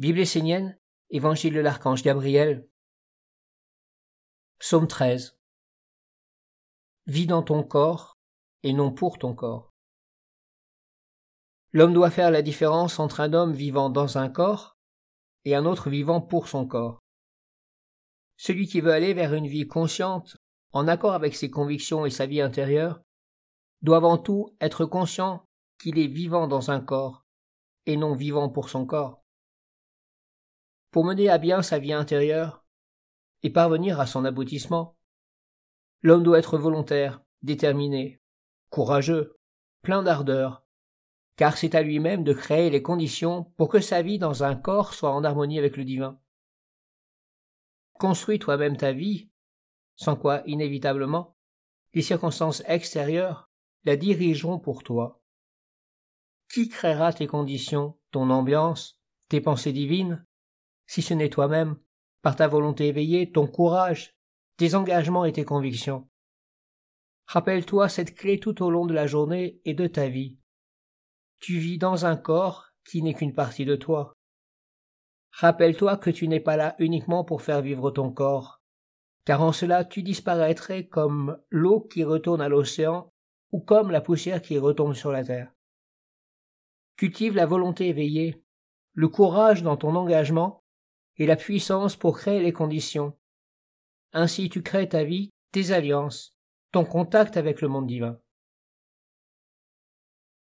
Bible essénienne, Évangile de l'archange Gabriel. Psaume 13. Vis dans ton corps et non pour ton corps. L'homme doit faire la différence entre un homme vivant dans un corps et un autre vivant pour son corps. Celui qui veut aller vers une vie consciente, en accord avec ses convictions et sa vie intérieure, doit avant tout être conscient qu'il est vivant dans un corps et non vivant pour son corps pour mener à bien sa vie intérieure et parvenir à son aboutissement. L'homme doit être volontaire, déterminé, courageux, plein d'ardeur, car c'est à lui-même de créer les conditions pour que sa vie dans un corps soit en harmonie avec le divin. Construis toi-même ta vie, sans quoi, inévitablement, les circonstances extérieures la dirigeront pour toi. Qui créera tes conditions, ton ambiance, tes pensées divines? Si ce n'est toi-même, par ta volonté éveillée, ton courage, tes engagements et tes convictions. Rappelle-toi cette clé tout au long de la journée et de ta vie. Tu vis dans un corps qui n'est qu'une partie de toi. Rappelle-toi que tu n'es pas là uniquement pour faire vivre ton corps, car en cela tu disparaîtrais comme l'eau qui retourne à l'océan ou comme la poussière qui retombe sur la terre. Cultive la volonté éveillée, le courage dans ton engagement et la puissance pour créer les conditions. Ainsi tu crées ta vie, tes alliances, ton contact avec le monde divin.